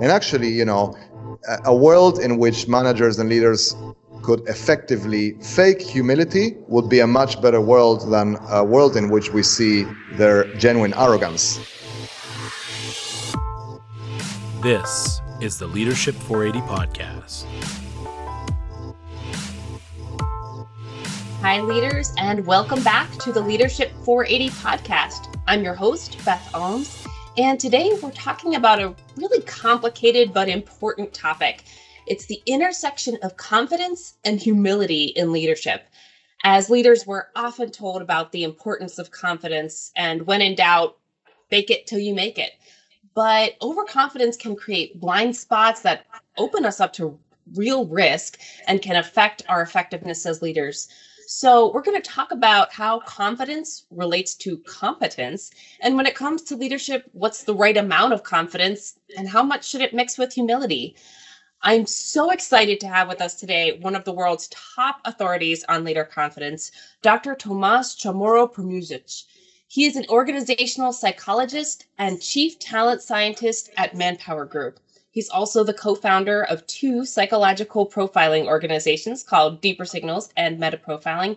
And actually, you know, a world in which managers and leaders could effectively fake humility would be a much better world than a world in which we see their genuine arrogance. This is the Leadership 480 podcast. Hi, leaders, and welcome back to the Leadership 480 podcast. I'm your host, Beth Almes, and today we're talking about a really complicated but important topic. It's the intersection of confidence and humility in leadership. As leaders, we're often told about the importance of confidence, and when in doubt, fake it till you make it. But overconfidence can create blind spots that open us up to real risk and can affect our effectiveness as leaders. So, we're going to talk about how confidence relates to competence. And when it comes to leadership, what's the right amount of confidence and how much should it mix with humility? I'm so excited to have with us today one of the world's top authorities on leader confidence, Dr. Tomas Chamorro Premuzic. He is an organizational psychologist and chief talent scientist at Manpower Group. He's also the co founder of two psychological profiling organizations called Deeper Signals and Meta Profiling.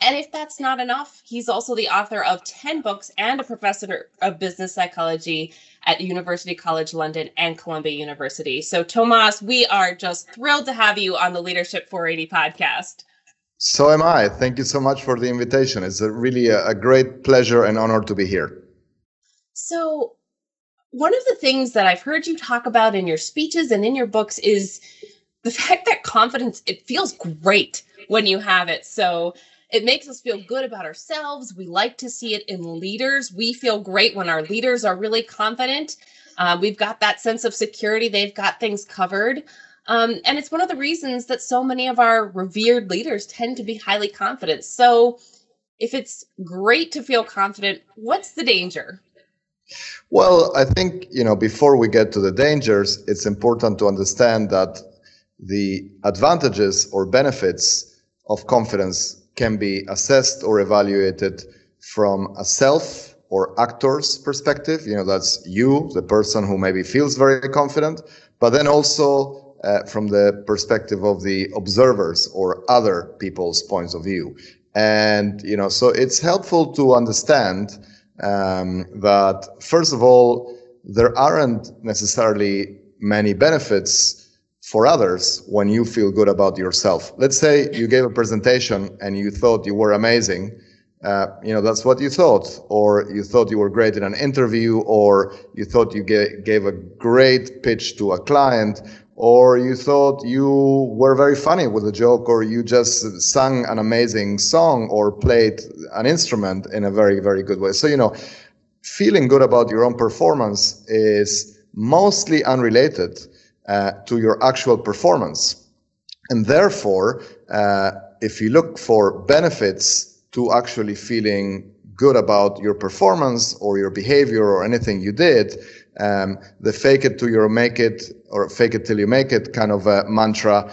And if that's not enough, he's also the author of 10 books and a professor of business psychology at University College London and Columbia University. So, Tomas, we are just thrilled to have you on the Leadership 480 podcast. So am I. Thank you so much for the invitation. It's a really a, a great pleasure and honor to be here. So, one of the things that I've heard you talk about in your speeches and in your books is the fact that confidence it feels great when you have it. So it makes us feel good about ourselves. We like to see it in leaders. We feel great when our leaders are really confident. Uh, we've got that sense of security. They've got things covered. Um, and it's one of the reasons that so many of our revered leaders tend to be highly confident. So, if it's great to feel confident, what's the danger? Well, I think, you know, before we get to the dangers, it's important to understand that the advantages or benefits of confidence can be assessed or evaluated from a self or actor's perspective. You know, that's you, the person who maybe feels very confident, but then also uh, from the perspective of the observers or other people's points of view. And, you know, so it's helpful to understand um, that first of all, there aren't necessarily many benefits for others when you feel good about yourself. Let's say you gave a presentation and you thought you were amazing. Uh, you know, that's what you thought, or you thought you were great in an interview, or you thought you gave a great pitch to a client, or you thought you were very funny with a joke, or you just sang an amazing song or played an instrument in a very, very good way. So, you know, feeling good about your own performance is mostly unrelated uh, to your actual performance. And therefore, uh, if you look for benefits to actually feeling good about your performance or your behavior or anything you did, um, the fake it till you make it or fake it till you make it kind of a mantra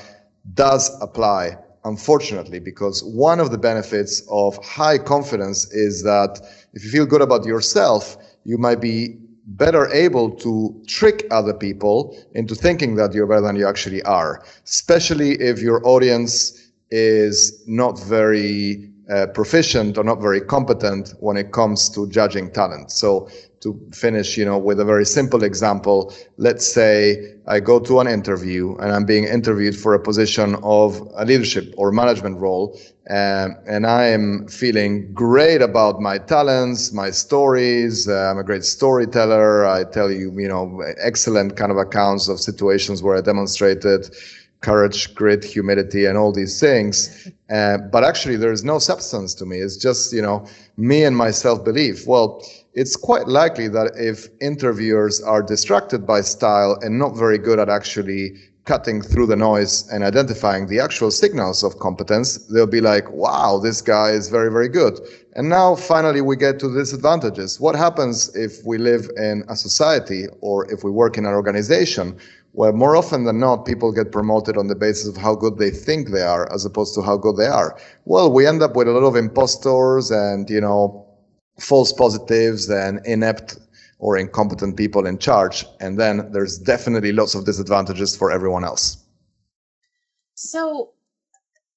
does apply, unfortunately, because one of the benefits of high confidence is that if you feel good about yourself, you might be better able to trick other people into thinking that you're better than you actually are, especially if your audience is not very uh, proficient or not very competent when it comes to judging talent. So to finish, you know, with a very simple example, let's say I go to an interview and I'm being interviewed for a position of a leadership or management role, um, and I am feeling great about my talents, my stories. Uh, I'm a great storyteller. I tell you, you know, excellent kind of accounts of situations where I demonstrated courage, grit, humility, and all these things. Uh, but actually, there is no substance to me. It's just, you know, me and my self belief. Well, it's quite likely that if interviewers are distracted by style and not very good at actually cutting through the noise and identifying the actual signals of competence, they'll be like, wow, this guy is very, very good. And now finally we get to the disadvantages. What happens if we live in a society or if we work in an organization where more often than not people get promoted on the basis of how good they think they are as opposed to how good they are? Well, we end up with a lot of impostors and, you know, false positives and inept or incompetent people in charge. And then there's definitely lots of disadvantages for everyone else. So,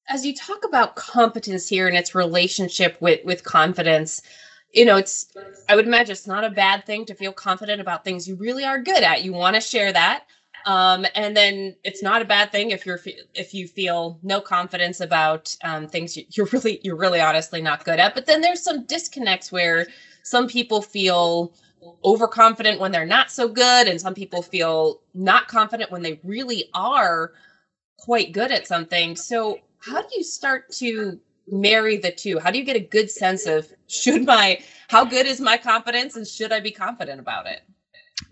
as you talk about competence here and its relationship with, with confidence, you know, it's, I would imagine it's not a bad thing to feel confident about things you really are good at. You want to share that. Um, and then it's not a bad thing if you're if you feel no confidence about um, things you're really you're really honestly not good at. But then there's some disconnects where some people feel overconfident when they're not so good, and some people feel not confident when they really are quite good at something. So how do you start to marry the two? How do you get a good sense of should my how good is my confidence and should I be confident about it?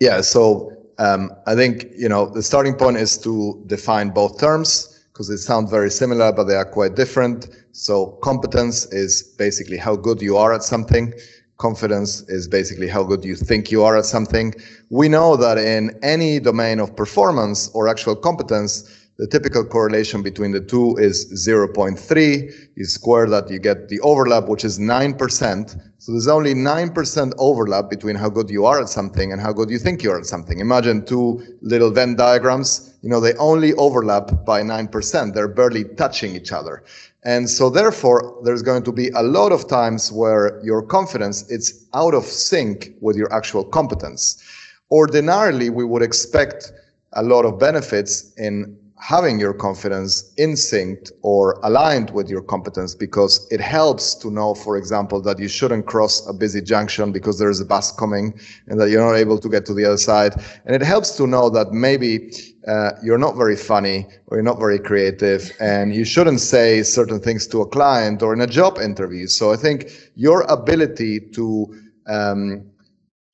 Yeah, so um, I think you know the starting point is to define both terms because they sound very similar, but they are quite different. So competence is basically how good you are at something. Confidence is basically how good you think you are at something. We know that in any domain of performance or actual competence, the typical correlation between the two is 0.3. You square that, you get the overlap, which is 9%. So there's only 9% overlap between how good you are at something and how good you think you are at something. Imagine two little Venn diagrams. You know, they only overlap by 9%. They're barely touching each other. And so therefore, there's going to be a lot of times where your confidence is out of sync with your actual competence. Ordinarily, we would expect a lot of benefits in having your confidence in synced or aligned with your competence because it helps to know, for example, that you shouldn't cross a busy junction because there is a bus coming and that you're not able to get to the other side. And it helps to know that maybe uh, you're not very funny or you're not very creative and you shouldn't say certain things to a client or in a job interview. So I think your ability to um,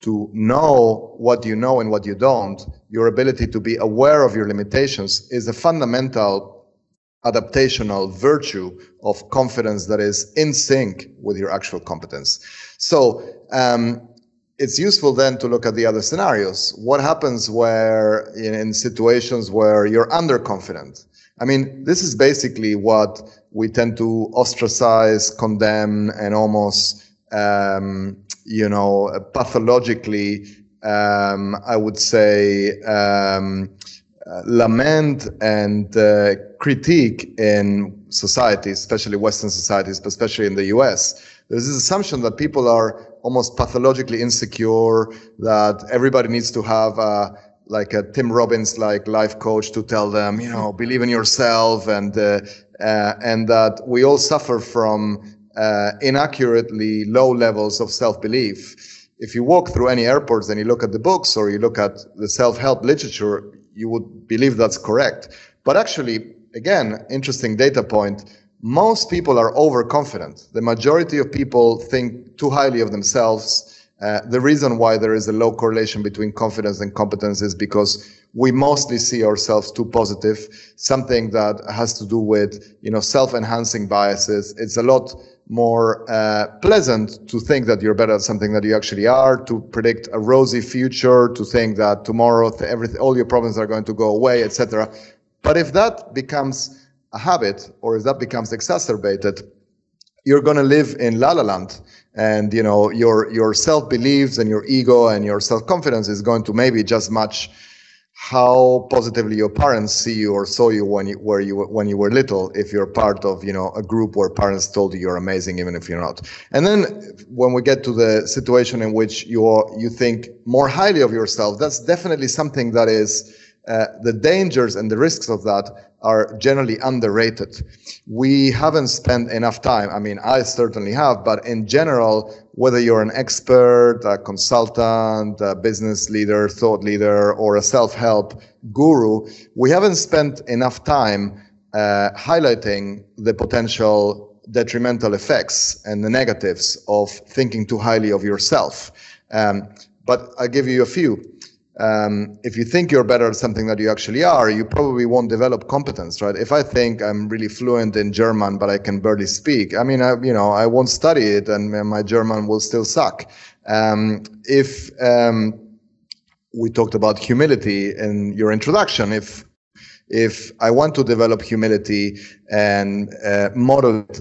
to know what you know and what you don't, your ability to be aware of your limitations is a fundamental adaptational virtue of confidence that is in sync with your actual competence. So um, it's useful then to look at the other scenarios. What happens where in, in situations where you're underconfident? I mean, this is basically what we tend to ostracize, condemn, and almost um, you know, pathologically, um, I would say, um, uh, lament and uh, critique in societies, especially Western societies, but especially in the US. There's this assumption that people are almost pathologically insecure, that everybody needs to have a, like a Tim Robbins like life coach to tell them, you know, believe in yourself and, uh, uh and that we all suffer from uh, inaccurately low levels of self-belief. If you walk through any airports and you look at the books or you look at the self-help literature, you would believe that's correct. But actually, again, interesting data point. Most people are overconfident. The majority of people think too highly of themselves. Uh, the reason why there is a low correlation between confidence and competence is because we mostly see ourselves too positive, something that has to do with, you know, self-enhancing biases. It's a lot more uh, pleasant to think that you're better at something that you actually are, to predict a rosy future, to think that tomorrow everything, all your problems are going to go away, etc. But if that becomes a habit, or if that becomes exacerbated, you're going to live in la la land, and you know your your self beliefs and your ego and your self confidence is going to maybe just match how positively your parents see you or saw you when you were you when you were little if you're part of you know a group where parents told you you're amazing even if you're not and then when we get to the situation in which you you think more highly of yourself that's definitely something that is uh, the dangers and the risks of that are generally underrated. We haven't spent enough time. I mean, I certainly have, but in general, whether you're an expert, a consultant, a business leader, thought leader, or a self-help guru, we haven't spent enough time uh, highlighting the potential detrimental effects and the negatives of thinking too highly of yourself. Um, but I'll give you a few um, if you think you're better at something that you actually are, you probably won't develop competence, right? If I think I'm really fluent in German, but I can barely speak, I mean, I, you know, I won't study it and my German will still suck. Um, if um, we talked about humility in your introduction, if if I want to develop humility and uh,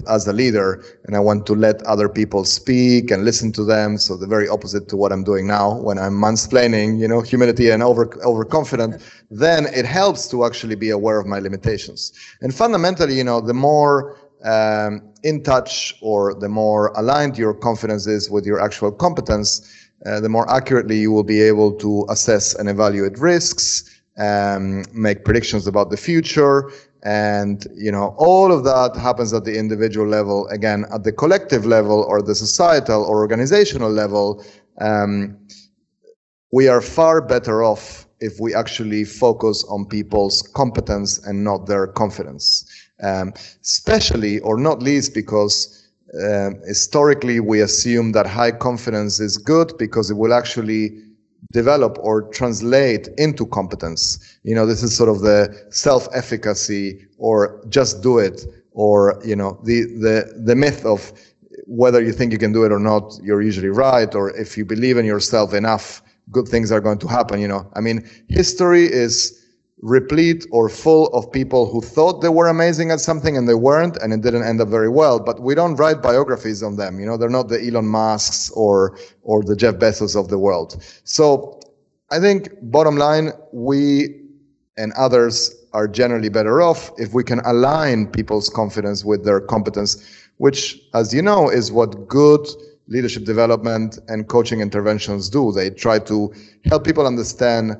as a leader, and I want to let other people speak and listen to them, so the very opposite to what I'm doing now when I'm mansplaining, you know, humility and over overconfident, then it helps to actually be aware of my limitations. And fundamentally, you know, the more um, in touch or the more aligned your confidence is with your actual competence, uh, the more accurately you will be able to assess and evaluate risks, um, make predictions about the future, and you know all of that happens at the individual level. Again, at the collective level or the societal or organizational level, um, we are far better off if we actually focus on people's competence and not their confidence. Um, especially or not least because um, historically, we assume that high confidence is good because it will actually develop or translate into competence. You know, this is sort of the self-efficacy or just do it or, you know, the, the, the myth of whether you think you can do it or not, you're usually right. Or if you believe in yourself enough, good things are going to happen. You know, I mean, history is replete or full of people who thought they were amazing at something and they weren't and it didn't end up very well. But we don't write biographies on them you know? They're not the Elon Musks or or the Jeff Bezos of the world. So i think bottom line we and others are generally better off if we can align people's confidence with their competence which as you know is what good leadership development and coaching interventions do. They try to help people understand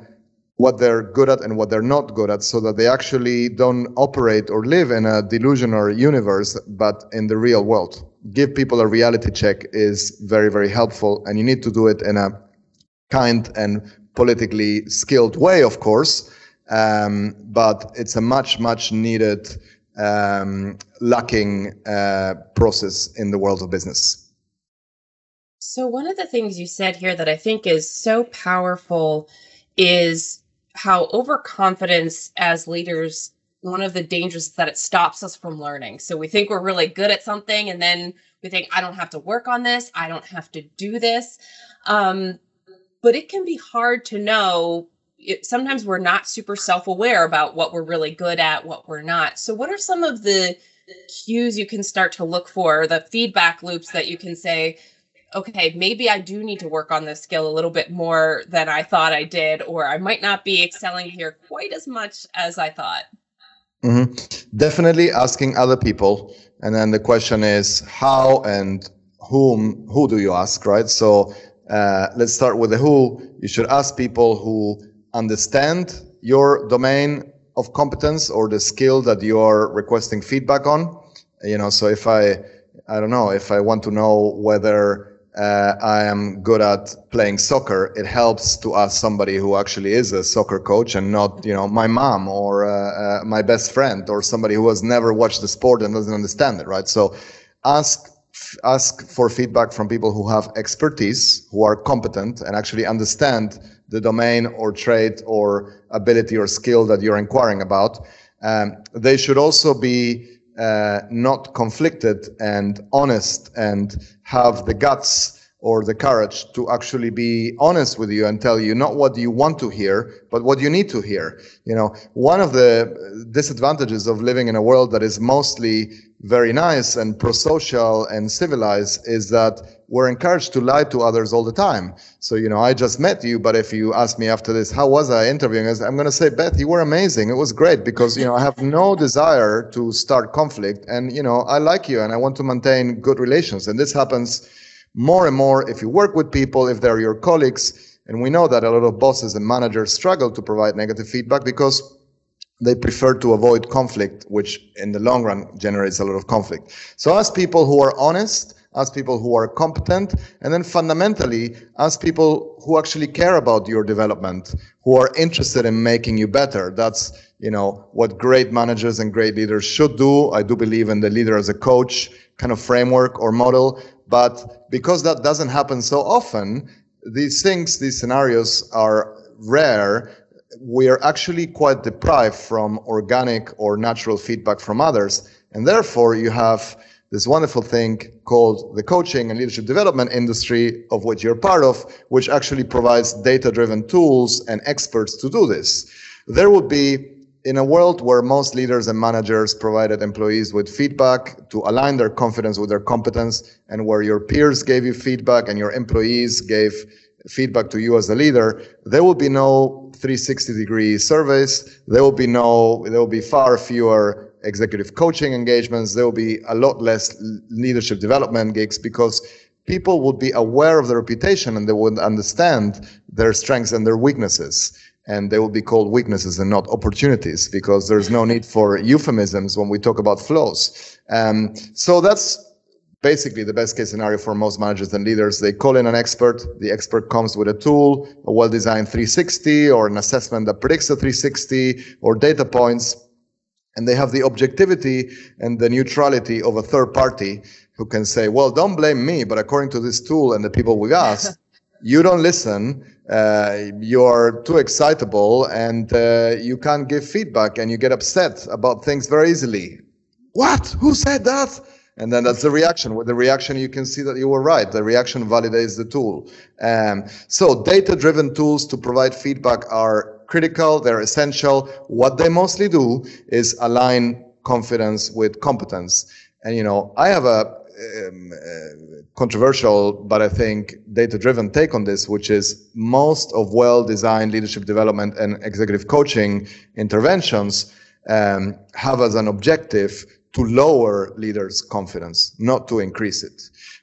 what they're good at and what they're not good at so that they actually don't operate or live in a delusional universe but in the real world. Give people a reality check is very very helpful and you need to do it in a kind and politically skilled way of course um, but it's a much much needed um, lacking uh, process in the world of business. So one of the things you said here that i think is so powerful is how overconfidence as leaders one of the dangers is that it stops us from learning. So we think we're really good at something, and then we think, I don't have to work on this, I don't have to do this. Um, but it can be hard to know. It, sometimes we're not super self aware about what we're really good at, what we're not. So, what are some of the cues you can start to look for, the feedback loops that you can say, okay, maybe I do need to work on this skill a little bit more than I thought I did, or I might not be excelling here quite as much as I thought? Mm-hmm. Definitely asking other people. And then the question is how and whom, who do you ask, right? So uh, let's start with the who. You should ask people who understand your domain of competence or the skill that you are requesting feedback on. You know, so if I, I don't know, if I want to know whether uh, I am good at playing soccer, it helps to ask somebody who actually is a soccer coach and not, you know, my mom or uh, uh, my best friend or somebody who has never watched the sport and doesn't understand it, right? So ask ask for feedback from people who have expertise, who are competent and actually understand the domain or trait or ability or skill that you're inquiring about. Um, they should also be uh, not conflicted and honest and have the guts or the courage to actually be honest with you and tell you not what you want to hear, but what you need to hear. You know, one of the disadvantages of living in a world that is mostly very nice and pro-social and civilized is that we're encouraged to lie to others all the time. So, you know, I just met you, but if you ask me after this, how was I interviewing? I'm going to say, Beth, you were amazing. It was great because, you know, I have no desire to start conflict and, you know, I like you and I want to maintain good relations. And this happens more and more if you work with people, if they're your colleagues. And we know that a lot of bosses and managers struggle to provide negative feedback because they prefer to avoid conflict, which in the long run generates a lot of conflict. So as people who are honest, ask people who are competent, and then fundamentally ask people who actually care about your development, who are interested in making you better. That's, you know, what great managers and great leaders should do. I do believe in the leader as a coach kind of framework or model. But because that doesn't happen so often, these things, these scenarios are rare we are actually quite deprived from organic or natural feedback from others. And therefore, you have this wonderful thing called the coaching and leadership development industry, of which you're part of, which actually provides data driven tools and experts to do this. There would be in a world where most leaders and managers provided employees with feedback to align their confidence with their competence, and where your peers gave you feedback and your employees gave feedback to you as a leader, there will be no 360 degree surveys. There will be no, there will be far fewer executive coaching engagements. There will be a lot less leadership development gigs because people would be aware of their reputation and they would understand their strengths and their weaknesses and they will be called weaknesses and not opportunities because there's no need for euphemisms when we talk about flows. Um, so that's basically the best case scenario for most managers and leaders. They call in an expert. The expert comes with a tool, a well-designed 360 or an assessment that predicts a 360 or data points. And they have the objectivity and the neutrality of a third party who can say, well, don't blame me, but according to this tool and the people we asked, you don't listen uh, you're too excitable and uh, you can't give feedback and you get upset about things very easily. What? Who said that? And then that's the reaction. With the reaction, you can see that you were right. The reaction validates the tool. Um, so data-driven tools to provide feedback are critical. They're essential. What they mostly do is align confidence with competence. And, you know, I have a um, uh, controversial, but I think data-driven take on this, which is most of well-designed leadership development and executive coaching interventions um, have as an objective to lower leaders' confidence, not to increase it.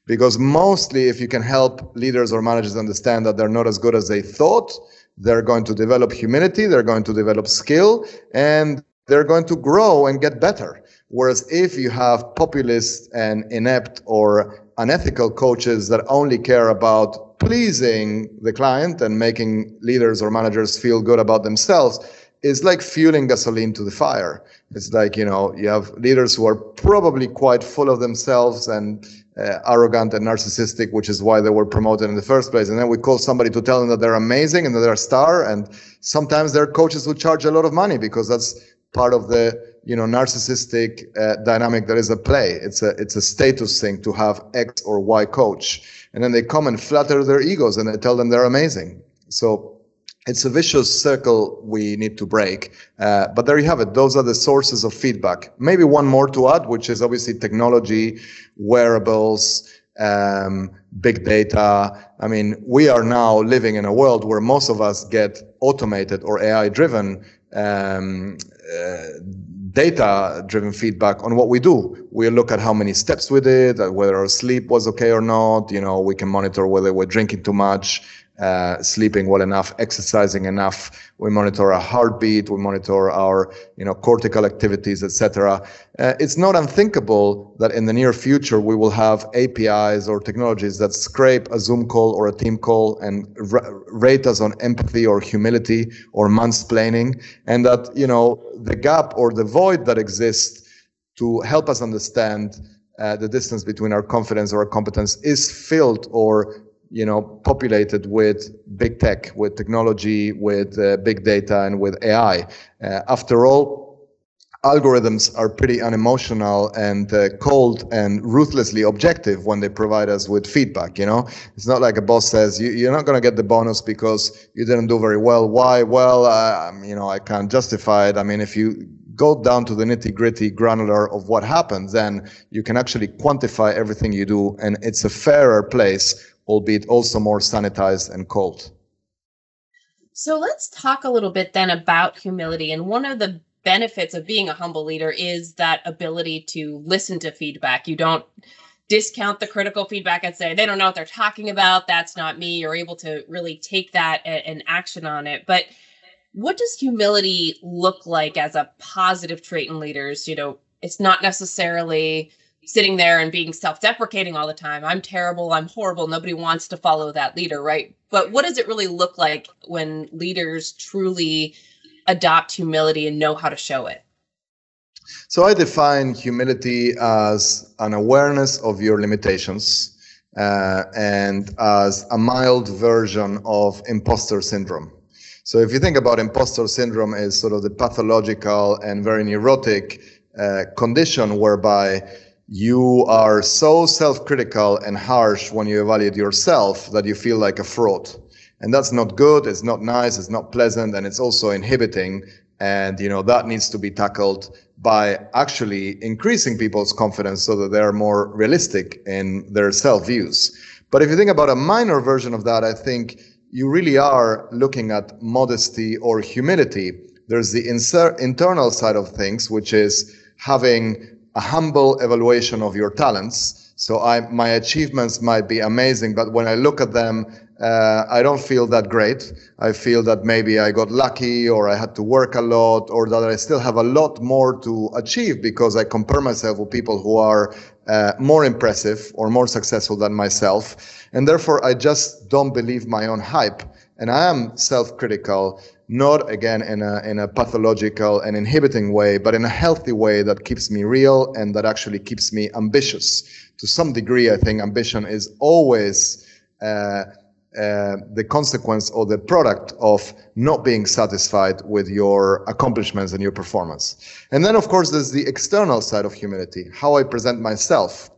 Because mostly, if you can help leaders or managers understand that they're not as good as they thought, they're going to develop humility, they're going to develop skill, and they're going to grow and get better. Whereas if you have populist and inept or unethical coaches that only care about pleasing the client and making leaders or managers feel good about themselves, it's like fueling gasoline to the fire. It's like, you know, you have leaders who are probably quite full of themselves and uh, arrogant and narcissistic, which is why they were promoted in the first place. And then we call somebody to tell them that they're amazing and that they're a star. And sometimes their coaches who charge a lot of money because that's part of the you know narcissistic uh, dynamic that is at play. It's a it's a status thing to have X or Y coach, and then they come and flatter their egos and they tell them they're amazing. So it's a vicious circle we need to break. Uh, but there you have it. Those are the sources of feedback. Maybe one more to add, which is obviously technology, wearables. Um, big data. I mean, we are now living in a world where most of us get automated or AI driven um, uh, data driven feedback on what we do. We look at how many steps we did, whether our sleep was okay or not. You know, we can monitor whether we're drinking too much, uh, sleeping well enough, exercising enough. We monitor our heartbeat. We monitor our, you know, cortical activities, etc. Uh, it's not unthinkable that in the near future we will have APIs or technologies that scrape a Zoom call or a team call and rate us on empathy or humility or mansplaining, and that you know the gap or the void that exists to help us understand uh, the distance between our confidence or our competence is filled or you know, populated with big tech, with technology, with uh, big data, and with AI. Uh, after all, algorithms are pretty unemotional and uh, cold and ruthlessly objective when they provide us with feedback you know? It's not like a boss says you, are not going to get the bonus because you didn't do very well. Why? Well you know i can't justify it. I mean if you go down to the nitty gritty granular of what happens then you can actually quantify everything you do and it's a fairer place albeit also more sanitized and cold. So let's talk a little bit then about humility. And one of the benefits of being a humble leader is that ability to listen to feedback. You don't discount the critical feedback and say, they don't know what they're talking about. That's not me. You're able to really take that and action on it. But what does humility look like as a positive trait in leaders? You know, it's not necessarily sitting there and being self-deprecating all the time. I'm terrible i'm horrible nobody wants to follow that leader right? But what does it really look like when leaders truly adopt humility and know how to show it? So i define humility as an awareness of your limitations uh, and as a mild version of imposter syndrome. So if you think about imposter syndrome as sort of the pathological and very neurotic uh, condition whereby you are so self-critical and harsh when you evaluate yourself that you feel like a fraud. And that's not good, it's not nice, it's not pleasant, and it's also inhibiting and you know that needs to be tackled by actually increasing people's confidence so that they're more realistic in their self views. But if you think about a minor version of that, I think you really are looking at modesty or humility. There's the insert, internal side of things, which is having a humble evaluation of your talents. So I, my achievements might be amazing, but when I look at them, uh, I don't feel that great. I feel that maybe I got lucky or I had to work a lot or that I still have a lot more to achieve because I compare myself with people who are uh, more impressive or more successful than myself. And therefore, I just don't believe my own hype. And I am self-critical, not again in a, in a pathological and inhibiting way, but in a healthy way that keeps me real and that actually keeps me ambitious. To some degree, I think ambition is always uh, uh, the consequence or the product of not being satisfied with your accomplishments and your performance. And then, of course, there's the external side of humility, how I present myself.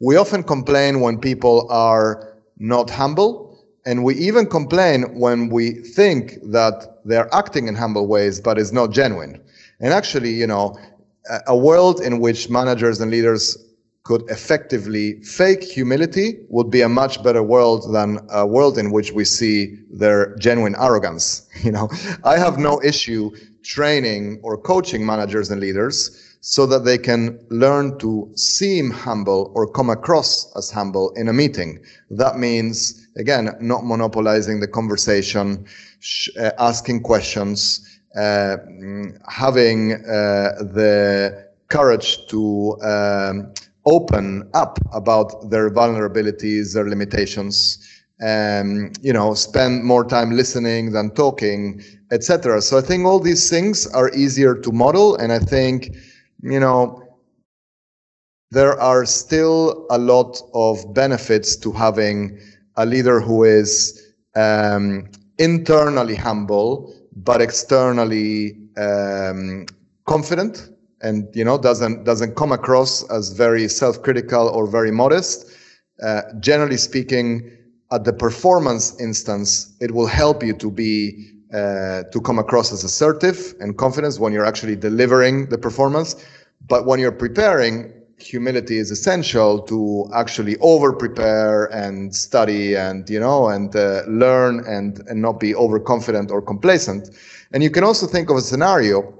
We often complain when people are not humble, and we even complain when we think that they're acting in humble ways, but it's not genuine. And actually, you know, a world in which managers and leaders could effectively fake humility would be a much better world than a world in which we see their genuine arrogance. You know, I have no issue training or coaching managers and leaders so that they can learn to seem humble or come across as humble in a meeting. That means, again, not monopolizing the conversation, sh- uh, asking questions, uh, having uh, the courage to um, open up about their vulnerabilities, their limitations, and you know, spend more time listening than talking, etc. So I think all these things are easier to model, and I think, you know, there are still a lot of benefits to having a leader who is um, internally humble but externally um, confident and you know doesn't doesn't come across as very self-critical or very modest. Uh, generally speaking at the performance instance it will help you to be uh, to come across as assertive and confident when you're actually delivering the performance. But when you're preparing humility is essential to actually over prepare and study and you know and uh, learn and and not be overconfident or complacent and you can also think of a scenario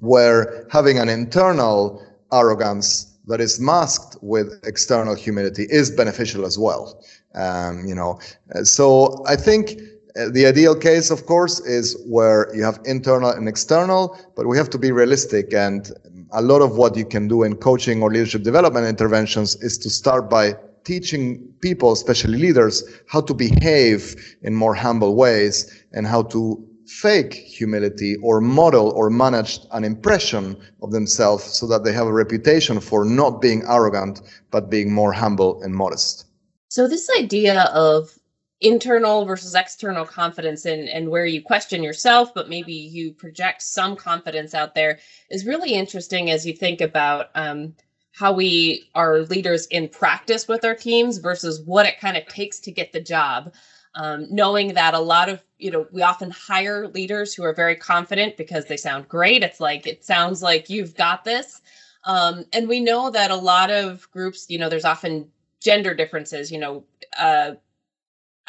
where having an internal arrogance that is masked with external humility is beneficial as well. Um, you know, so I think uh, the ideal case, of course, is where you have internal and external, but we have to be realistic. And a lot of what you can do in coaching or leadership development interventions is to start by teaching people, especially leaders, how to behave in more humble ways and how to fake humility or model or manage an impression of themselves so that they have a reputation for not being arrogant, but being more humble and modest. So, this idea of internal versus external confidence and, and where you question yourself, but maybe you project some confidence out there is really interesting as you think about um, how we are leaders in practice with our teams versus what it kind of takes to get the job. Um, knowing that a lot of you know we often hire leaders who are very confident because they sound great. It's like it sounds like you've got this. Um, and we know that a lot of groups you know there's often gender differences you know uh,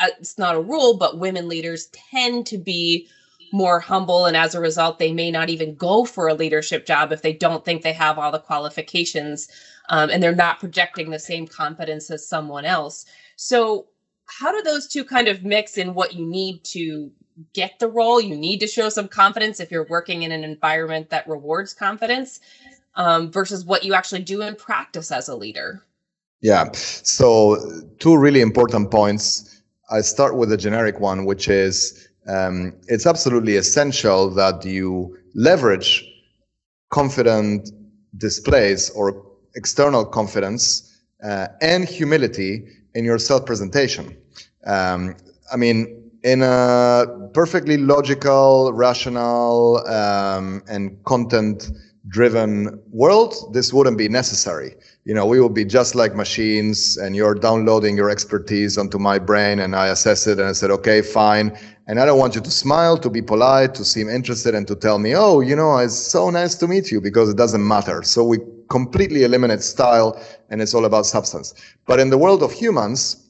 it's not a rule but women leaders tend to be more humble and as a result they may not even go for a leadership job if they don't think they have all the qualifications um, and they're not projecting the same confidence as someone else so how do those two kind of mix in what you need to get the role? You need to show some confidence if you're working in an environment that rewards confidence um, versus what you actually do in practice as a leader. Yeah. So, two really important points. I start with a generic one, which is um, it's absolutely essential that you leverage confident displays or external confidence uh, and humility in your self presentation. Um, I mean, in a perfectly logical, rational, um, and content driven world, this wouldn't be necessary. You know, we will be just like machines and you're downloading your expertise onto my brain and I assess it and I said, okay, fine. And I don't want you to smile, to be polite, to seem interested and to tell me, oh, you know, it's so nice to meet you because it doesn't matter. So we completely eliminate style and it's all about substance. But in the world of humans,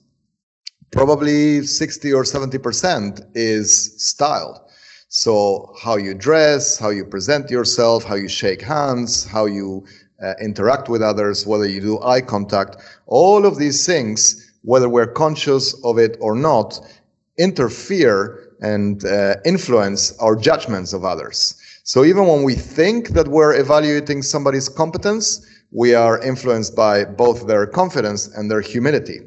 probably 60 or 70% is style. So how you dress, how you present yourself, how you shake hands, how you uh, interact with others, whether you do eye contact, all of these things, whether we're conscious of it or not, interfere and uh, influence our judgments of others. So even when we think that we're evaluating somebody's competence, we are influenced by both their confidence and their humility.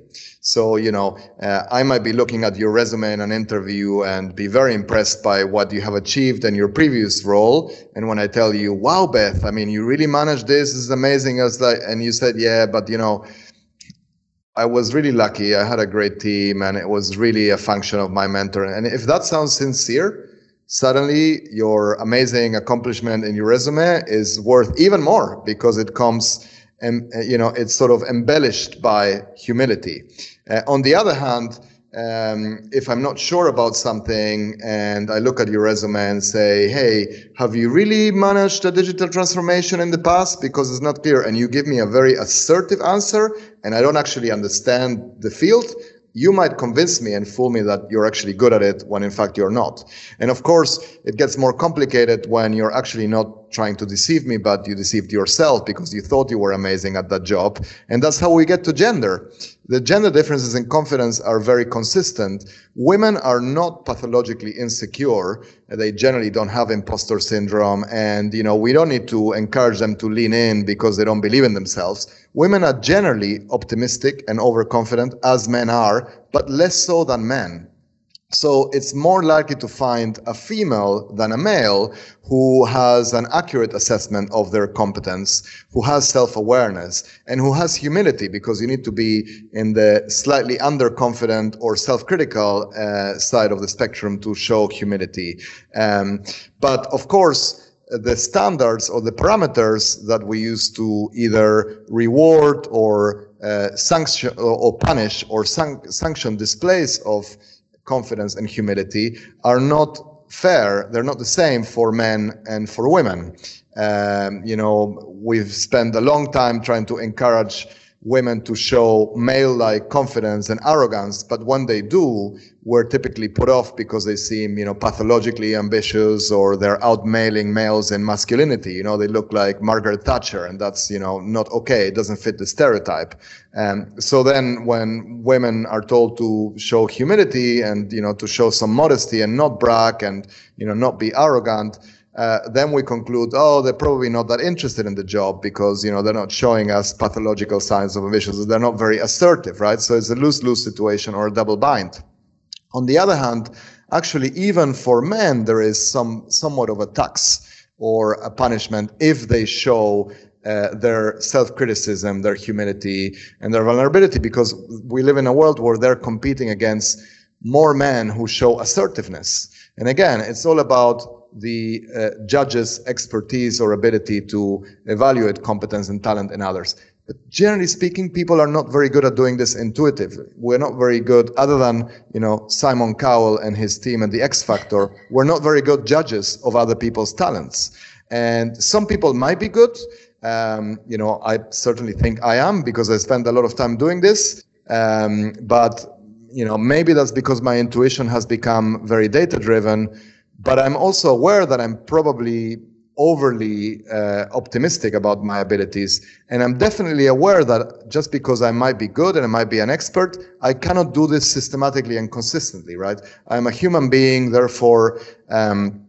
So, you know, uh, I might be looking at your resume in an interview and be very impressed by what you have achieved in your previous role. And when I tell you, wow, Beth, I mean, you really managed this, this is amazing. As like, and you said, yeah, but you know, I was really lucky. I had a great team and it was really a function of my mentor. And if that sounds sincere, suddenly your amazing accomplishment in your resume is worth even more because it comes and you know it's sort of embellished by humility uh, on the other hand, um, if I'm not sure about something and I look at your resume and say, hey, have you really managed a digital transformation in the past? Because it's not clear. And you give me a very assertive answer and I don't actually understand the field, you might convince me and fool me that you're actually good at it when in fact you're not. And of course, it gets more complicated when you're actually not trying to deceive me, but you deceived yourself because you thought you were amazing at that job. And that's how we get to gender. The gender differences in confidence are very consistent. Women are not pathologically insecure. They generally don't have imposter syndrome. And, you know, we don't need to encourage them to lean in because they don't believe in themselves. Women are generally optimistic and overconfident as men are, but less so than men. So it's more likely to find a female than a male who has an accurate assessment of their competence, who has self-awareness, and who has humility because you need to be in the slightly underconfident or self-critical uh, side of the spectrum to show humility. Um, but of course, the standards or the parameters that we use to either reward or uh, sanction or, punish or san- sanction displays of confidence and humility are not fair. They're not the same for men and for women. Um, you know, we've spent a long time trying to encourage women to show male-like confidence and arrogance, but when they do, we're typically put off because they seem, you know, pathologically ambitious or they're out-mailing males in masculinity. You know, they look like Margaret Thatcher, and that's, you know, not okay. It doesn't fit the stereotype. Um, so then, when women are told to show humility and you know to show some modesty and not brag and you know not be arrogant uh, then we conclude, oh, they're probably not that interested in the job because you know they're not showing us pathological signs of ambitions. They're not very assertive, right? So it's a lose-lose situation or a double bind. On the other hand, actually, even for men, there is some somewhat of a tax or a punishment if they show uh, their self-criticism, their humility, and their vulnerability, because we live in a world where they're competing against more men who show assertiveness. And again, it's all about the uh, judge's expertise or ability to evaluate competence and talent in others. But generally speaking, people are not very good at doing this intuitively. We're not very good, other than, you know, Simon Cowell and his team and the X Factor, we're not very good judges of other people's talents. And some people might be good. Um, you know, I certainly think I am because I spend a lot of time doing this. Um, but, you know, maybe that's because my intuition has become very data driven but I'm also aware that I'm probably overly uh, optimistic about my abilities. And I'm definitely aware that just because I might be good and I might be an expert, I cannot do this systematically and consistently, right? I'm a human being, therefore, um,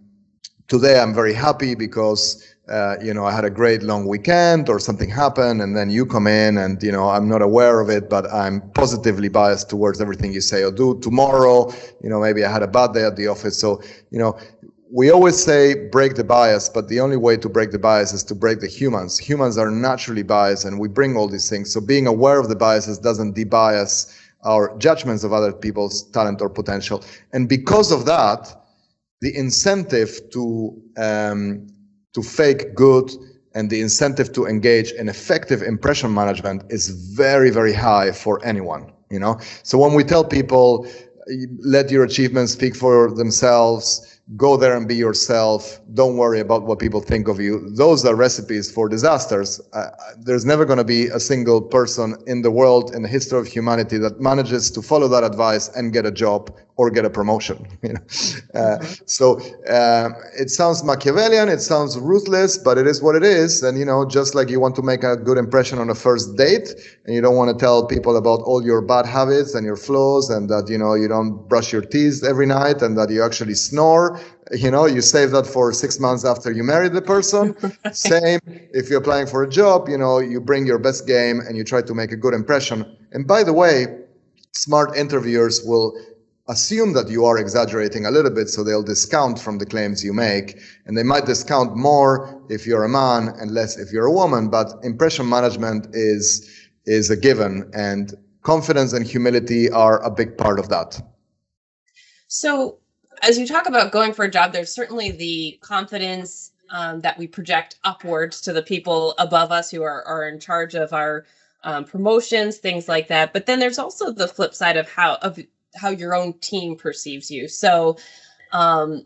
today I'm very happy because uh, you know, I had a great long weekend or something happened and then you come in and, you know, I'm not aware of it, but I'm positively biased towards everything you say or do. Tomorrow, you know, maybe I had a bad day at the office. So, you know, we always say break the bias, but the only way to break the bias is to break the humans. Humans are naturally biased and we bring all these things. So being aware of the biases doesn't debias our judgments of other people's talent or potential. And because of that, the incentive to um, to fake good and the incentive to engage in effective impression management is very, very high for anyone. You know, so when we tell people, let your achievements speak for themselves, go there and be yourself. Don't worry about what people think of you. Those are recipes for disasters. Uh, there's never going to be a single person in the world in the history of humanity that manages to follow that advice and get a job or get a promotion. You know? Uh, so uh, it sounds Machiavellian, it sounds ruthless, but it is what it is. And you know, just like you want to make a good impression on a first date, and you don't want to tell people about all your bad habits and your flaws, and that you know you don't brush your teeth every night, and that you actually snore. You know, you save that for six months after you marry the person. Same if you're applying for a job, you know, you bring your best game and you try to make a good impression. And by the way, smart interviewers will assume that you are exaggerating a little bit, so they'll discount from the claims you make. And they might discount more if you're a man and less if you're a woman, but impression management is, is a given, and confidence and humility are a big part of that. So, as you talk about going for a job, there's certainly the confidence um, that we project upwards to the people above us who are, are in charge of our um, promotions, things like that. But then there's also the flip side of how of how your own team perceives you. So um,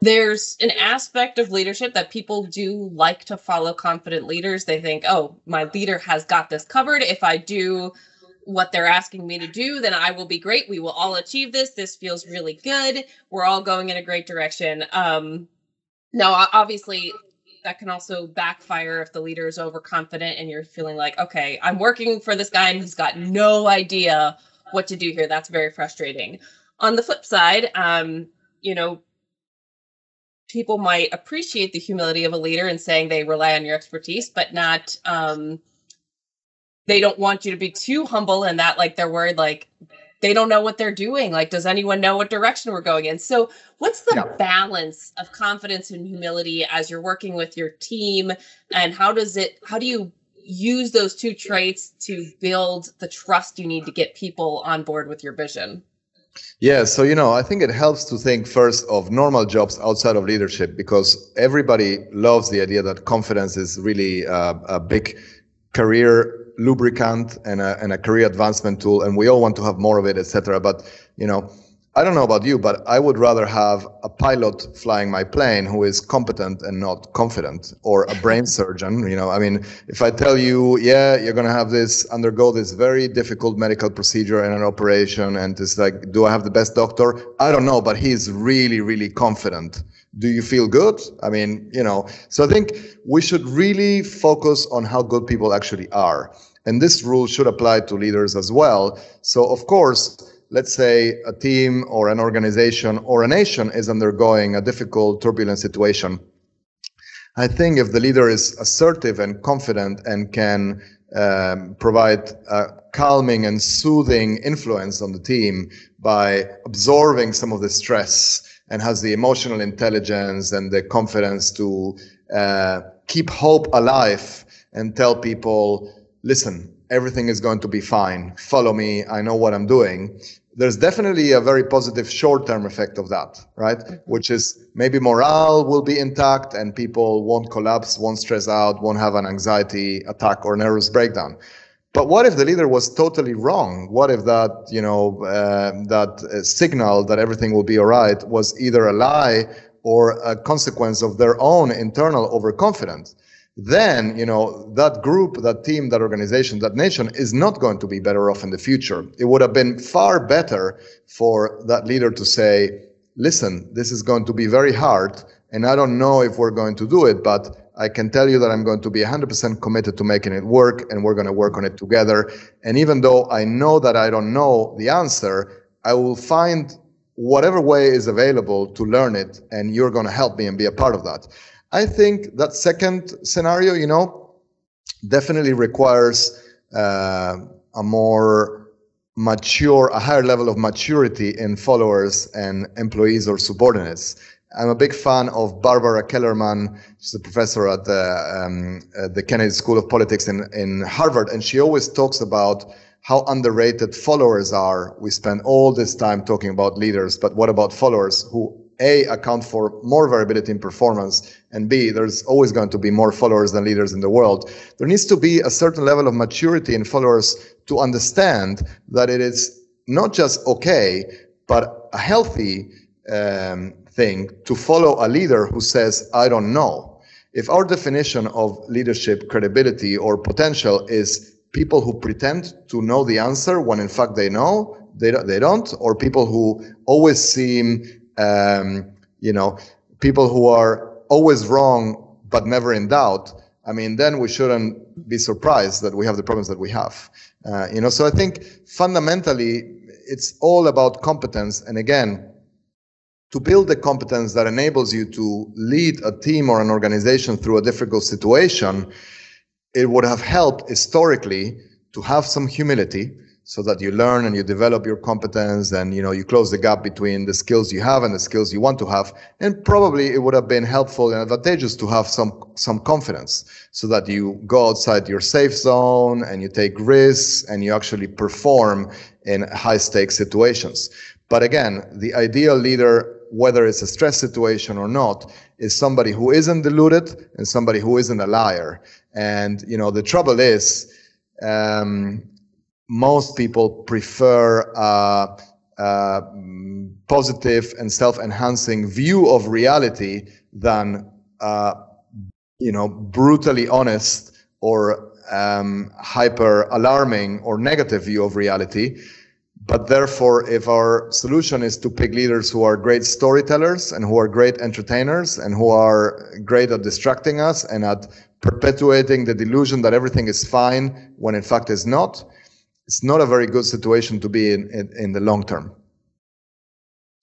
there's an aspect of leadership that people do like to follow confident leaders. They think, oh, my leader has got this covered. If I do what they're asking me to do, then I will be great. We will all achieve this. This feels really good. We're all going in a great direction. Um, now, obviously, that can also backfire if the leader is overconfident and you're feeling like, okay, I'm working for this guy and he's got no idea what to do here. That's very frustrating. On the flip side, um, you know, people might appreciate the humility of a leader and saying they rely on your expertise, but not um, they don't want you to be too humble and that like they're worried like they don't know what they're doing. Like, does anyone know what direction we're going in? So, what's the yeah. balance of confidence and humility as you're working with your team? And how does it, how do you use those two traits to build the trust you need to get people on board with your vision? Yeah, so you know, I think it helps to think first of normal jobs outside of leadership because everybody loves the idea that confidence is really uh, a big career lubricant and a, and a career advancement tool, and we all want to have more of it, etc. But you know, I don't know about you, but I would rather have a pilot flying my plane who is competent and not confident, or a brain surgeon. You know, I mean, if I tell you, yeah, you're going to have this, undergo this very difficult medical procedure and an operation, and it's like, do I have the best doctor? I don't know, but he's really, really confident. Do you feel good? I mean, you know, so I think we should really focus on how good people actually are. And this rule should apply to leaders as well. So, of course, let's say a team or an organization or a nation is undergoing a difficult, turbulent situation, I think if the leader is assertive and confident and can um, provide a calming and soothing influence on the team by absorbing some of the stress and has the emotional intelligence and the confidence to uh, keep hope alive and tell people, listen, everything is going to be fine. Follow me. I know what I'm doing there's definitely a very positive short-term effect of that, right? Which is maybe morale will be intact and people won't collapse, won't stress out, won't have an anxiety attack or nervous breakdown. But what if the leader was totally wrong? What if that, you know, uh, that uh, signal that everything will be all right was either a lie or a consequence of their own internal overconfidence? Then you know that group that team that organization that nation is not going to be better off in the future. It would have been far better for that leader to say listen this is going to be very hard and i don't know if we're going to do it but i can tell you that i'm going to be 100% committed to making it work and we're going to work on it together. And even though i know that i don't know the answer i will find whatever way is available to learn it and you're going to help me and be a part of that I think that second scenario, you know, definitely requires uh, a more mature, a higher level of maturity in followers and employees or subordinates. I'm a big fan of Barbara Kellerman. She's a professor at the, um, at the Kennedy School of Politics in, in Harvard, and she always talks about how underrated followers are. We spend all this time talking about leaders, but what about followers who a account for more variability in performance and b there's always going to be more followers than leaders in the world. There needs to be a certain level of maturity in followers to understand that it is not just okay but a healthy um, thing to follow a leader who says i don't know. If our definition of leadership credibility or potential is people who pretend to know the answer when in fact they know they don't, they don't or people who always seem um, you know people who are always wrong but never in doubt i mean then we shouldn't be surprised that we have the problems that we have. Uh, you know so i think fundamentally it's all about competence. And again to build the competence that enables you to lead a team or an organization through a difficult situation it would have helped historically to have some humility so that you learn and you develop your competence and you know you close the gap between the skills you have and the skills you want to have. And probably it would have been helpful and advantageous to have some some confidence so that you go outside your safe zone and you take risks and you actually perform in high stakes situations. But again the ideal leader whether it's a stress situation or not is somebody who isn't deluded and somebody who isn't a liar. And you know the trouble is um, most people prefer a, a positive and self-enhancing view of reality than uh, you know brutally honest or um, hyper alarming or negative view of reality. But therefore if our solution is to pick leaders who are great storytellers and who are great entertainers and who are great at distracting us and at perpetuating the delusion that everything is fine when in fact is not it's not a very good situation to be in, in, in the long term.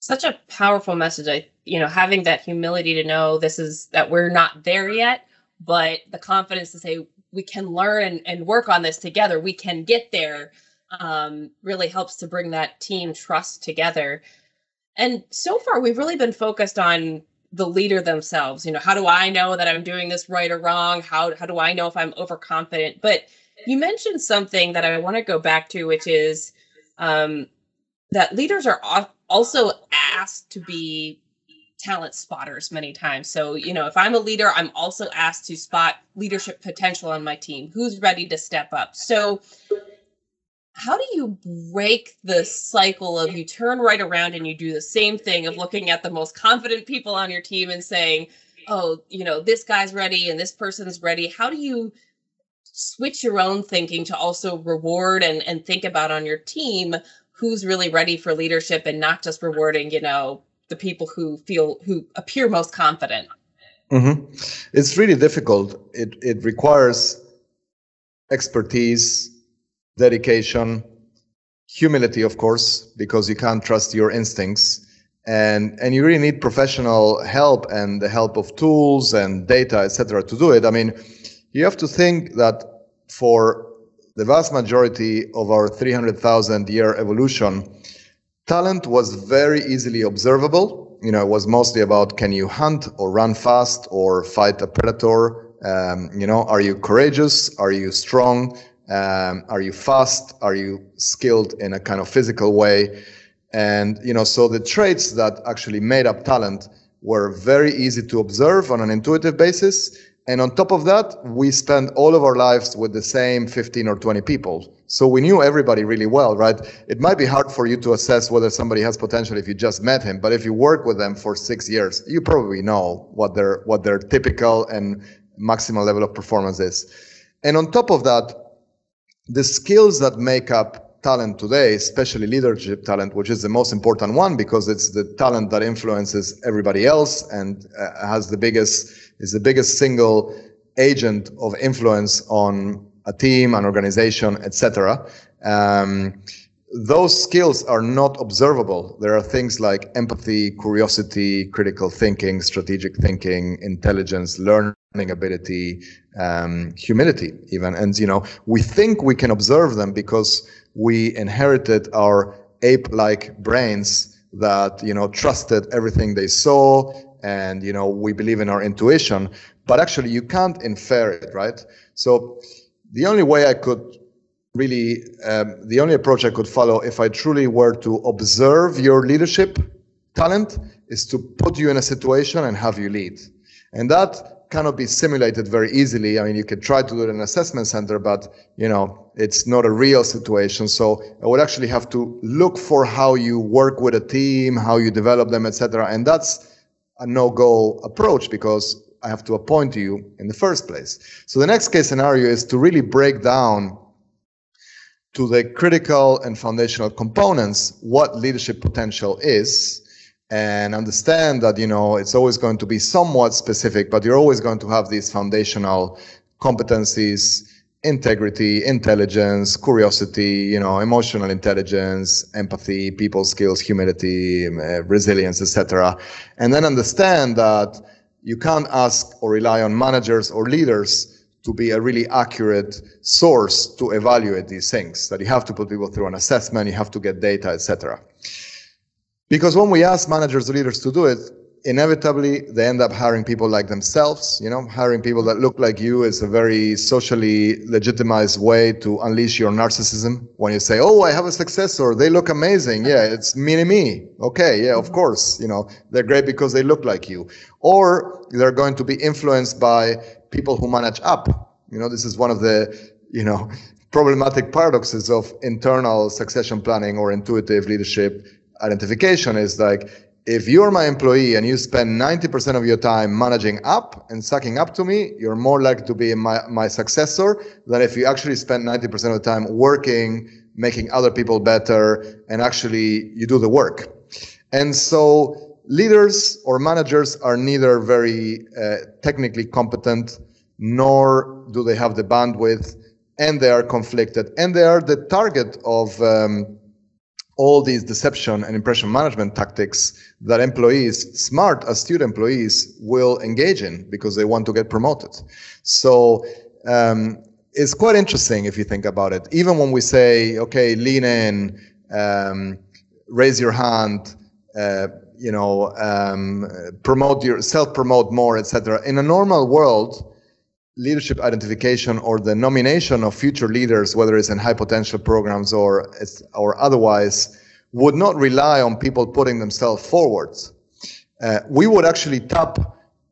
Such a powerful message. I you know having that humility to know this is that we're not there yet but the confidence to say we can learn and, and work on this together we can get there um, really helps to bring that team trust together. And so far we've really been focused on the leader themselves. You know how do i know that i'm doing this right or wrong? How, how do i know if i'm overconfident? But you mentioned something that I want to go back to, which is um, that leaders are also asked to be talent spotters many times. So, you know, if I'm a leader, I'm also asked to spot leadership potential on my team. Who's ready to step up? So, how do you break the cycle of you turn right around and you do the same thing of looking at the most confident people on your team and saying, oh, you know, this guy's ready and this person's ready? How do you switch your own thinking to also reward and, and think about on your team who's really ready for leadership and not just rewarding, you know, the people who feel who appear most confident. Mm-hmm. It's really difficult. It it requires expertise, dedication, humility, of course, because you can't trust your instincts. And and you really need professional help and the help of tools and data, etc., to do it. I mean, you have to think that for the vast majority of our 300,000 year evolution, talent was very easily observable. You know, it was mostly about can you hunt or run fast or fight a predator? Um, you know, are you courageous? Are you strong? Um, are you fast? Are you skilled in a kind of physical way? And, you know, so the traits that actually made up talent were very easy to observe on an intuitive basis and on top of that, we spend all of our lives with the same 15 or 20 people. So we knew everybody really well, right? It might be hard for you to assess whether somebody has potential if you just met him, but if you work with them for six years, you probably know what their, what their typical and maximal level of performance is. And on top of that, the skills that make up talent today, especially leadership talent, which is the most important one because it's the talent that influences everybody else and uh, has the biggest is the biggest single agent of influence on a team, an organization, etc. Um, those skills are not observable. There are things like empathy, curiosity, critical thinking, strategic thinking, intelligence, learning ability, um, humility, even. And, you know, we think we can observe them because we inherited our ape-like brains that, you know, trusted everything they saw and you know we believe in our intuition but actually you can't infer it right so the only way i could really um, the only approach i could follow if i truly were to observe your leadership talent is to put you in a situation and have you lead. And that cannot be simulated very easily. I mean, you can try to do it in an assessment center, but you know, it's not a real situation. So I would actually have to look for how you work with a team, how you develop them, etc. And that's a no-go approach because I have to appoint you in the first place. So the next case scenario is to really break down to the critical and foundational components what leadership potential is and understand that you know it's always going to be somewhat specific but you're always going to have these foundational competencies integrity intelligence curiosity you know emotional intelligence empathy people skills humility uh, resilience etc and then understand that you can't ask or rely on managers or leaders to be a really accurate source to evaluate these things that you have to put people through an assessment you have to get data etc because when we ask managers or leaders to do it inevitably they end up hiring people like themselves you know hiring people that look like you. Is a very socially legitimized way to unleash your narcissism. When you say oh i have a successor they look amazing yeah it's me and me. Okay yeah of course you know they're great because they look like you. Or they're going to be influenced by people who manage up. You know, this is one of the, you know, problematic paradoxes of internal succession planning or intuitive leadership identification is like, if you're my employee and you spend 90% of your time managing up and sucking up to me, you're more likely to be my, my successor than if you actually spend 90% of the time working, making other people better, and actually you do the work. And so leaders or managers are neither very uh, technically competent nor do they have the bandwidth and they are conflicted and they are the target of um, all these deception and impression management tactics that employees smart astute employees will engage in because they want to get promoted so um, it's quite interesting if you think about it even when we say okay lean in um, raise your hand uh, you know, um, promote your self-promote more, etc. In a normal world, leadership identification or the nomination of future leaders, whether it's in high potential programs or or otherwise, would not rely on people putting themselves forward. Uh, we would actually tap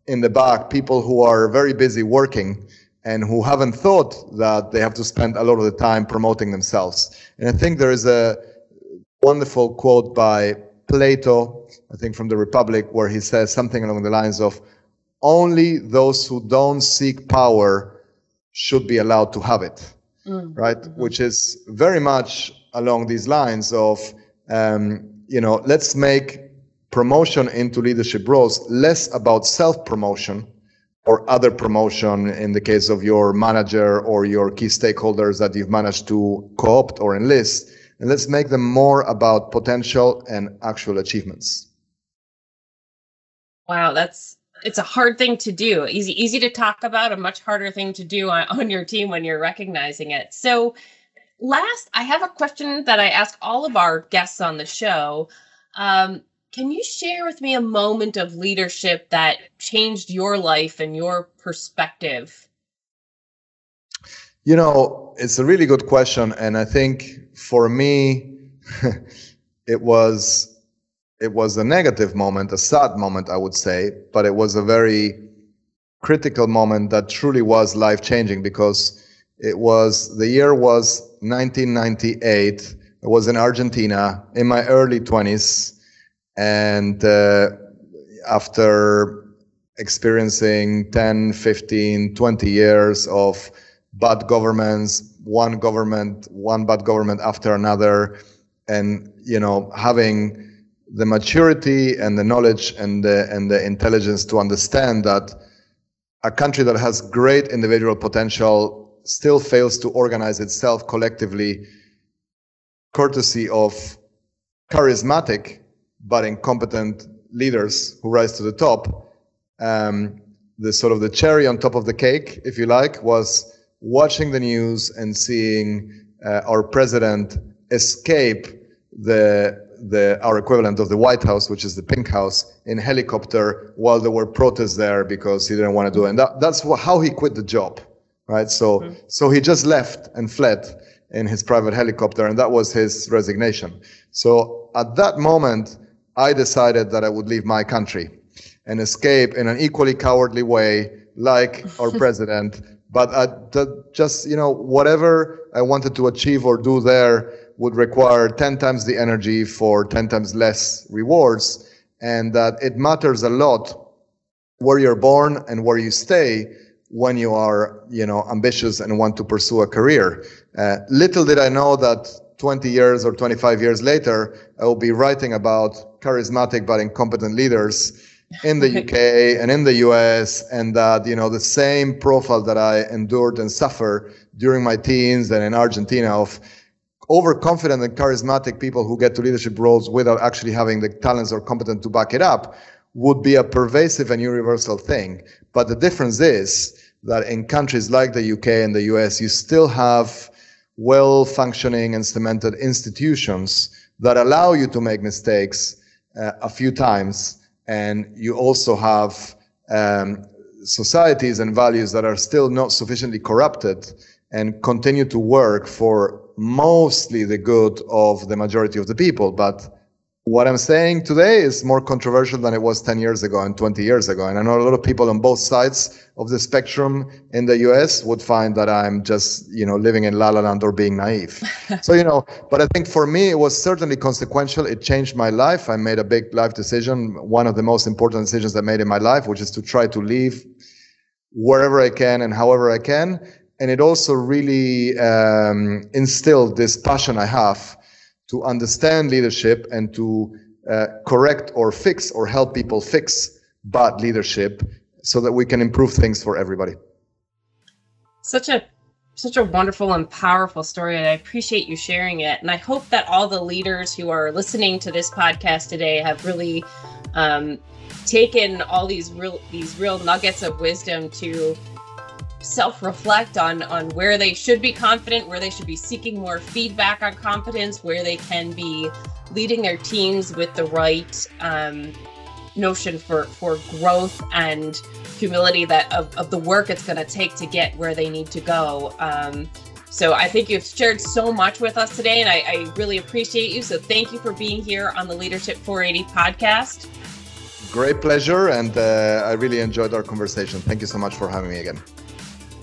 in the back people who are very busy working and who haven't thought that they have to spend a lot of the time promoting themselves. And I think there is a wonderful quote by Plato, I think from the Republic, where he says something along the lines of, only those who don't seek power should be allowed to have it, mm. right? Mm-hmm. Which is very much along these lines of, um, you know, let's make promotion into leadership roles less about self promotion or other promotion in the case of your manager or your key stakeholders that you've managed to co opt or enlist and let's make them more about potential and actual achievements. Wow, that's it's a hard thing to do. Easy easy to talk about, a much harder thing to do on, on your team when you're recognizing it. So last, I have a question that I ask all of our guests on the show. Um, can you share with me a moment of leadership that changed your life and your perspective? You know, it's a really good question. And I think for me, it was it was a negative moment, a sad moment, I would say, but it was a very critical moment that truly was life changing because it was the year was 1998. It was in Argentina in my early 20s, and uh, after experiencing 10, 15, 20 years of bad governments, one government, one bad government after another, and you know having the maturity and the knowledge and the and the intelligence to understand that a country that has great individual potential still fails to organize itself collectively courtesy of charismatic but incompetent leaders who rise to the top. Um, the sort of the cherry on top of the cake if you like was watching the news and seeing uh, our president escape the the our equivalent of the White House, which is the Pink House, in helicopter while there were protests there because he didn't want to do it. And that, that's how he quit the job, right? So mm-hmm. so he just left and fled in his private helicopter, and that was his resignation. So at that moment, I decided that I would leave my country and escape in an equally cowardly way, like our president. But I, just, you know, whatever I wanted to achieve or do there would require 10 times the energy for 10 times less rewards. And that it matters a lot where you're born and where you stay when you are, you know, ambitious and want to pursue a career. Uh, little did I know that 20 years or 25 years later, I will be writing about charismatic but incompetent leaders in the UK and in the US, and that you know the same profile that I endured and suffered during my teens and in Argentina of overconfident and charismatic people who get to leadership roles without actually having the talents or competence to back it up would be a pervasive and universal thing. But the difference is that in countries like the UK and the US, you still have well functioning and cemented institutions that allow you to make mistakes uh, a few times and you also have um, societies and values that are still not sufficiently corrupted and continue to work for mostly the good of the majority of the people. But what I'm saying today is more controversial than it was 10 years ago and 20 years ago. And I know a lot of people on both sides of the spectrum in the US would find that I'm just, you know, living in la la land or being naive. so, you know, but I think for me, it was certainly consequential. It changed my life. I made a big life decision, one of the most important decisions I made in my life, which is to try to leave wherever I can and however I can. And it also really um, instilled this passion I have to understand leadership and to uh, correct or fix or help people fix bad leadership so that we can improve things for everybody. Such a such a wonderful and powerful story and I appreciate you sharing it and I hope that all the leaders who are listening to this podcast today have really um, taken all these real these real nuggets of wisdom to self-reflect on on where they should be confident where they should be seeking more feedback on competence where they can be leading their teams with the right um, notion for for growth and humility that of, of the work it's going to take to get where they need to go. Um, so i think you've shared so much with us today and I, I really appreciate you. So thank you for being here on the leadership 480 podcast. Great pleasure and uh, i really enjoyed our conversation. Thank you so much for having me again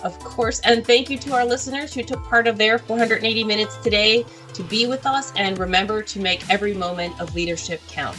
of course. And thank you to our listeners who took part of their 480 minutes today to be with us. And remember to make every moment of leadership count.